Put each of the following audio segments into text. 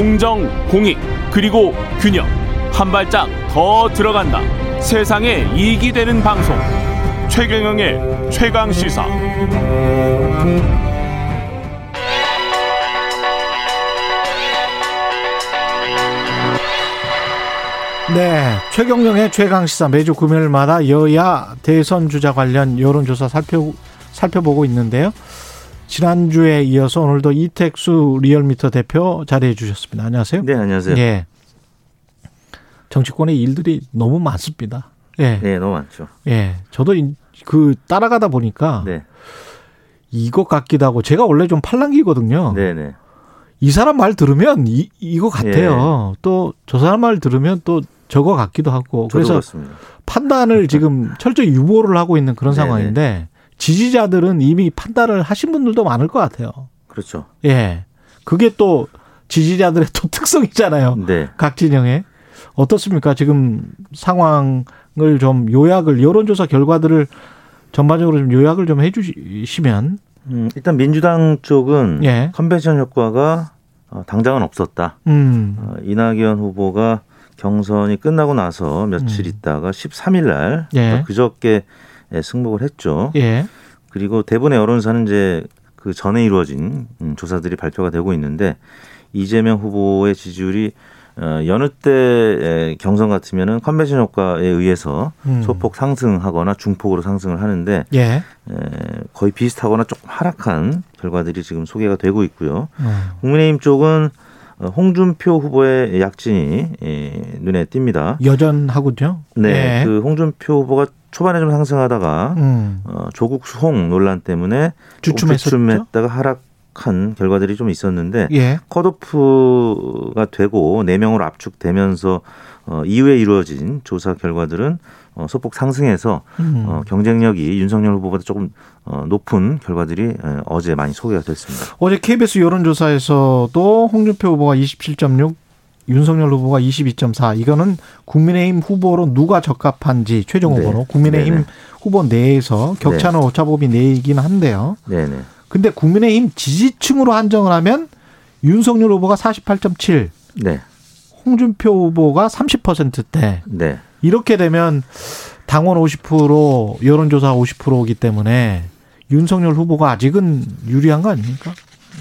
공정, 공익, 그리고 균형. 한 발짝 더 들어간다. 세상에 이익이 되는 방송. 최경영의 최강 시사. 네, 최경영의 최강 시사 매주 금요일마다 여야 대선 주자 관련 여론조사 살펴 살펴보고 있는데요. 지난주에 이어서 오늘도 이택수 리얼미터 대표 자리해 주셨습니다. 안녕하세요. 네, 안녕하세요. 예. 정치권의 일들이 너무 많습니다. 예. 네, 너무 많죠. 예. 저도 그 따라가다 보니까 네. 이것 같기도 하고 제가 원래 좀 팔랑기거든요. 네, 네. 이 사람 말 들으면 이, 이거 같아요. 또저 사람 말 들으면 또 저거 같기도 하고. 그래서 그렇습니다. 판단을 지금 철저히 유보를 하고 있는 그런 네네. 상황인데 지지자들은 이미 판단을 하신 분들도 많을 것 같아요. 그렇죠. 예. 그게 또 지지자들의 또 특성이잖아요. 네. 각 진영에. 어떻습니까? 지금 상황을 좀 요약을, 여론조사 결과들을 전반적으로 좀 요약을 좀 해주시면. 음, 일단 민주당 쪽은 예. 컨벤션 효과가 어, 당장은 없었다. 음. 어, 이낙연 후보가 경선이 끝나고 나서 며칠 있다가 13일 날 음. 예. 그저께 예, 승복을 했죠. 예. 그리고 대부분의 여론사는 이제 그 전에 이루어진 음, 조사들이 발표가 되고 있는데 이재명 후보의 지지율이 어, 여느 때 에, 경선 같으면은 컨벤션 효과에 의해서 음. 소폭 상승하거나 중폭으로 상승을 하는데 예. 에, 거의 비슷하거나 조금 하락한 결과들이 지금 소개가 되고 있고요. 음. 국민의힘 쪽은 어, 홍준표 후보의 약진이 예, 눈에 띕니다. 여전하군요. 네, 예. 그 홍준표 후보가 초반에 좀 상승하다가 음. 어, 조국 수홍 논란 때문에? 주춤했다가 하락 한 결과들이 좀 있었는데 예. 컷오프가 되고 네명으로 압축되면서 어, 이후에 이루어진 조사 결과들은 어, 소폭 상승해서 음. 어, 경쟁력이 윤석열 후보보다 조금 어, 높은 결과들이 에, 어제 많이 소개가 됐습니다. 어제 KBS 여론조사에서도 홍준표 후보가 27.6, 윤석열 후보가 22.4. 이거는 국민의힘 후보로 누가 적합한지 최종 네. 후보로 국민의힘 네네. 후보 내에서 격차는 오차범위 내이긴 한데요. 네네. 근데 국민의힘 지지층으로 한정을 하면 윤석열 후보가 48.7, 네. 홍준표 후보가 30%대. 네. 이렇게 되면 당원 50% 여론조사 50%이기 때문에 윤석열 후보가 아직은 유리한 거 아닙니까?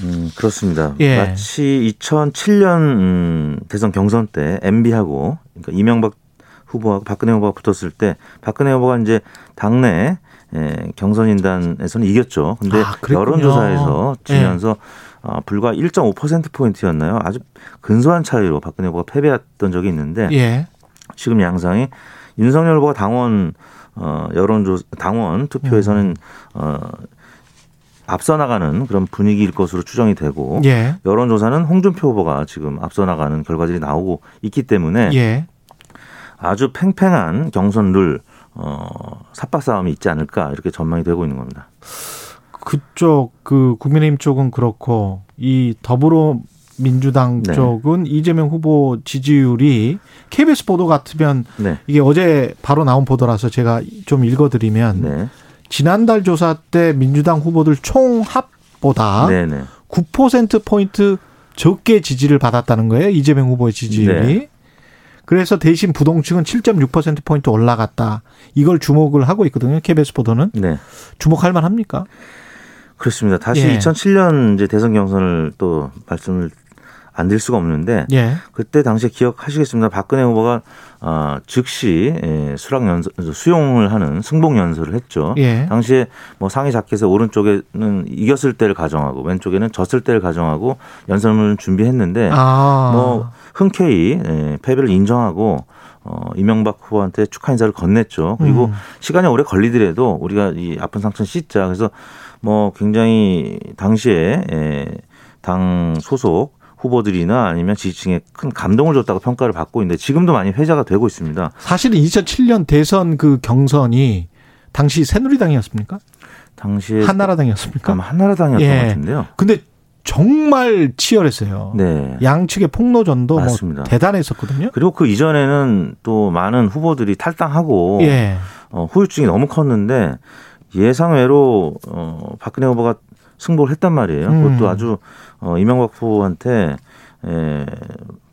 음, 그렇습니다. 예. 마치 2007년 음, 대선 경선 때 MB하고 그러니까 이명박 후보하고 박근혜 후보가 붙었을 때 박근혜 후보가 이제 당내 예, 경선인단에서는 이겼죠. 근데 아. 여론조사에서 예. 지면서 어, 불과 1.5% 포인트였나요? 아주 근소한 차이로 박근혜 후보가 패배했던 적이 있는데 예. 지금 양상이 윤석열 후보가 당원 어 여론조 당원 투표에서는 어 앞서 나가는 그런 분위기일 것으로 추정이 되고 예. 여론조사는 홍준표 후보가 지금 앞서 나가는 결과들이 나오고 있기 때문에 예. 아주 팽팽한 경선 룰 어, 삽바 싸움이 있지 않을까 이렇게 전망이 되고 있는 겁니다. 그쪽 그 국민의힘 쪽은 그렇고 이 더불어 민주당 네. 쪽은 이재명 후보 지지율이 KBS 보도 같으면 네, 이게 어제 바로 나온 보도라서 제가 좀 읽어드리면 네, 지난달 조사 때 민주당 후보들 총 합보다 네, 네, 9% 포인트 적게 지지를 받았다는 거예요. 이재명 후보의 지지율이. 네. 그래서 대신 부동층은 7.6% 포인트 올라갔다. 이걸 주목을 하고 있거든요. KBS 보도는 네. 주목할 만합니까? 그렇습니다. 다시 예. 2007년 이제 대선 경선을 또 말씀을 안 드릴 수가 없는데 예. 그때 당시에 기억하시겠습니다. 박근혜 후보가 어, 즉시 예, 수락 연설, 수용을 하는 승복 연설을 했죠. 예. 당시에 뭐 상위 자켓의 오른쪽에는 이겼을 때를 가정하고 왼쪽에는 졌을 때를 가정하고 연설문을 준비했는데 아. 뭐 흔쾌히 예, 패배를 인정하고 어, 이명박 후보한테 축하 인사를 건넸죠. 그리고 음. 시간이 오래 걸리더라도 우리가 이 아픈 상처는 씻자. 그래서 뭐 굉장히 당시에 예, 당 소속 후보들이나 아니면 지지층에 큰 감동을 줬다고 평가를 받고 있는데 지금도 많이 회자가 되고 있습니다. 사실은 2007년 대선 그 경선이 당시 새누리당이었습니까? 당시에 한나라당이었습니까? 아마 한나라당이었던 예. 것 같은데요. 근데 정말 치열했어요. 네. 양측의 폭로전도 뭐 맞습니다. 대단했었거든요. 그리고 그 이전에는 또 많은 후보들이 탈당하고 예. 어, 후유증이 너무 컸는데 예상외로 어, 박근혜 후보가 승복을 했단 말이에요. 음. 그것도 아주 어, 이명박 후보한테 에,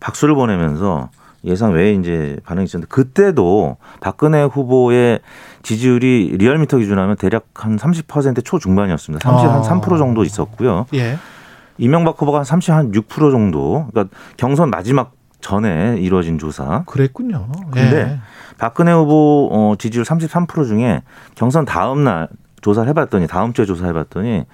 박수를 보내면서 예상 외에 이제 반응이 있었는데 그때도 박근혜 후보의 지지율이 리얼미터 기준하면 대략 한 30% 초중반이었습니다. 30, 한3% 정도 있었고요. 예. 이명박 후보가 한 30, 한 6% 정도. 그러니까 경선 마지막 전에 이루어진 조사. 그랬군요. 근데 예. 박근혜 후보 어, 지지율 33% 중에 경선 다음 날 조사를 해봤더니 다음 주에 조사해봤더니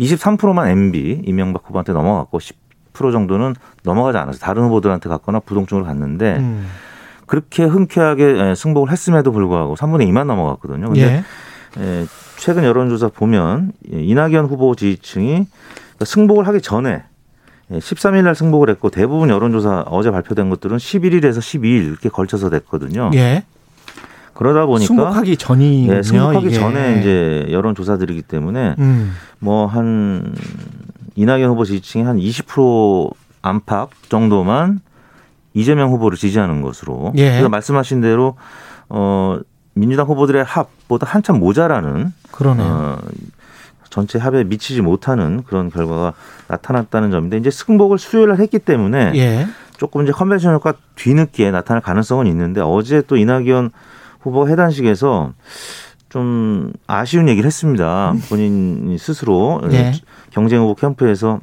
23%만 MB 이명박 후보한테 넘어갔고 10% 정도는 넘어가지 않아서 다른 후보들한테 갔거나 부동층으로 갔는데 음. 그렇게 흔쾌하게 예, 승복을 했음에도 불구하고 3분의 2만 넘어갔거든요. 근데 예. 예, 최근 여론조사 보면 예, 이낙연 후보 지지층이 승복을 하기 전에 13일 날 승복을 했고 대부분 여론조사 어제 발표된 것들은 11일에서 12일 이렇게 걸쳐서 됐거든요. 예. 그러다 보니까 승복하기 전이군요. 예, 승복하기 이게. 전에 이제 여론 조사들이기 때문에 음. 뭐한 이낙연 후보 지지층이 한20% 안팎 정도만 이재명 후보를 지지하는 것으로. 예. 그래서 말씀하신 대로 어 민주당 후보들의 합보다 한참 모자라는 그러네요. 어, 전체 합에 미치지 못하는 그런 결과가 나타났다는 점인데 이제 승복을 수요일 날 했기 때문에 예. 조금 이제 컨벤션 효과 뒤늦게 나타날 가능성은 있는데 어제 또 이낙연 후보가 해단식에서 좀 아쉬운 얘기를 했습니다. 본인 스스로 네. 경쟁 후보 캠프에서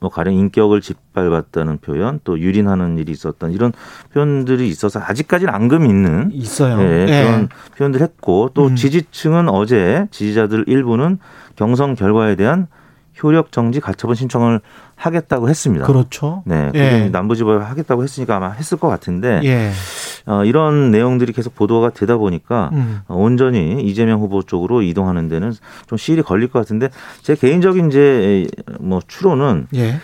뭐 가령 인격을 짓밟았다는 표현, 또 유린하는 일이 있었던 이런 표현들이 있어서 아직까지는 앙금 있는 있어요. 예, 예. 그런 표현들 했고 또 음. 지지층은 어제 지지자들 일부는 경선 결과에 대한 효력 정지 가처분 신청을 하겠다고 했습니다. 그렇죠. 네, 예. 그게 남부지법에 하겠다고 했으니까 아마 했을 것 같은데 예. 어, 이런 내용들이 계속 보도가 되다 보니까 음. 어, 온전히 이재명 후보 쪽으로 이동하는 데는 좀 시일이 걸릴 것 같은데 제 개인적인 이제 뭐 추론은 예.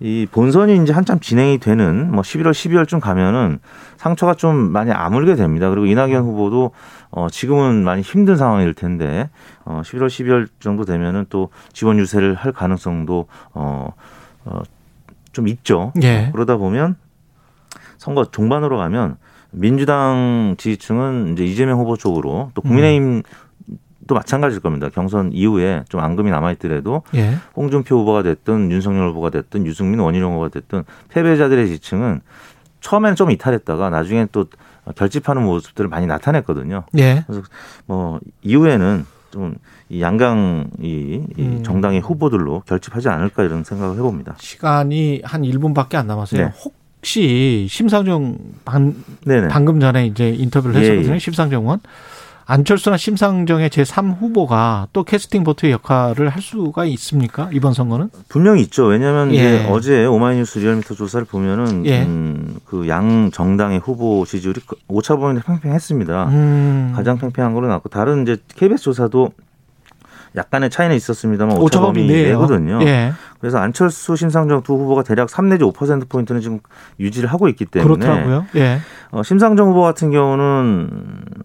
이 본선이 이제 한참 진행이 되는 뭐 11월, 12월쯤 가면은 상처가 좀 많이 아물게 됩니다. 그리고 이낙연 후보도 어 지금은 많이 힘든 상황일 텐데 어 11월, 12월 정도 되면은 또 지원 유세를 할 가능성도 어어좀 있죠. 예. 그러다 보면 선거 종반으로 가면 민주당 지지층은 이제 이재명 후보 쪽으로 또 국민의힘 도 마찬가지일 겁니다. 경선 이후에 좀 앙금이 남아있더라도 예. 홍준표 후보가 됐든 윤석열 후보가 됐든 유승민 원희룡 후보가 됐든 패배자들의 지층은 처음에는 좀 이탈했다가 나중에 또 결집하는 모습들을 많이 나타냈거든요. 예. 뭐 이후에는 좀 이 양강 이, 이 음. 정당의 후보들로 결집하지 않을까 이런 생각을 해봅니다. 시간이 한 1분밖에 안 남았어요. 네. 혹시 심상정 방, 네네. 방금 전에 이제 인터뷰를 예, 했었거든요. 예. 심상정 의원. 안철수나 심상정의 제3 후보가 또 캐스팅 보트의 역할을 할 수가 있습니까? 이번 선거는? 분명히 있죠. 왜냐하면 예. 이제 어제 오마이뉴스 리얼미터 조사를 보면은 예. 음, 그양 정당의 후보 지지율이 오차 범위에 팽팽했습니다. 음. 가장 팽팽한 걸로 나왔고 다른 이제 KBS 조사도 약간의 차이는 있었습니다만 오차 범위 내에요. 내거든요. 예. 그래서 안철수, 심상정 두 후보가 대략 3 내지 5% 포인트는 지금 유지를 하고 있기 때문에 그렇더라고요. 예. 어, 심상정 후보 같은 경우는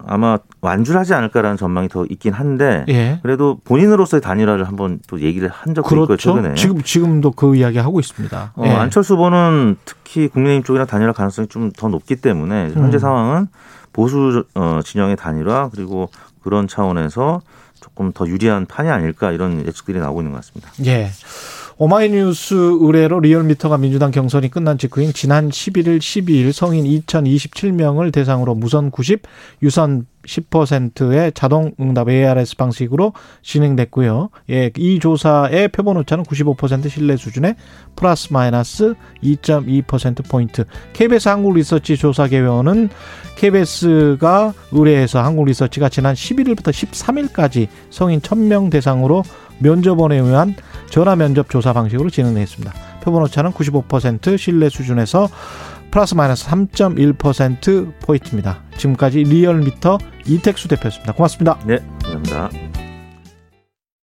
아마 완주를 하지 않을까라는 전망이 더 있긴 한데 예. 그래도 본인으로서의 단일화를 한번 또 얘기를 한 적도 있고 그렇죠. 최근에 지금 지금도 그 이야기 하고 있습니다. 어, 예. 안철수 후보는 특히 국민의힘 쪽이랑 단일화 가능성이 좀 더 높기 때문에 현재 음. 상황은 보수 어, 진영의 단일화 그리고 그런 차원에서 조금 더 유리한 판이 아닐까 이런 예측들이 나오고 있는 것 같습니다. 예. 오마이뉴스 의뢰로 리얼미터가 민주당 경선이 끝난 직후인 지난 11일, 12일 성인 2027명을 대상으로 무선 90, 유선 10%의 자동 응답 ARS 방식으로 진행됐고요. 예, 이 조사의 표본 오차는 95% 신뢰 수준의 플러스 마이너스 2.2% 포인트. KBS 한국 리서치 조사 개요는 KBS가 의뢰해서 한국 리서치가 지난 11일부터 13일까지 성인 1000명 대상으로 면접원에 의한 전화 면접 조사 방식으로 진행됐습니다. 표본 오차는 95% 신뢰 수준에서 플러스 마이너스 3.1% 포인트입니다. 지금까지 리얼미터 이택수 대표였습니다. 고맙습니다. 네, 감사합니다.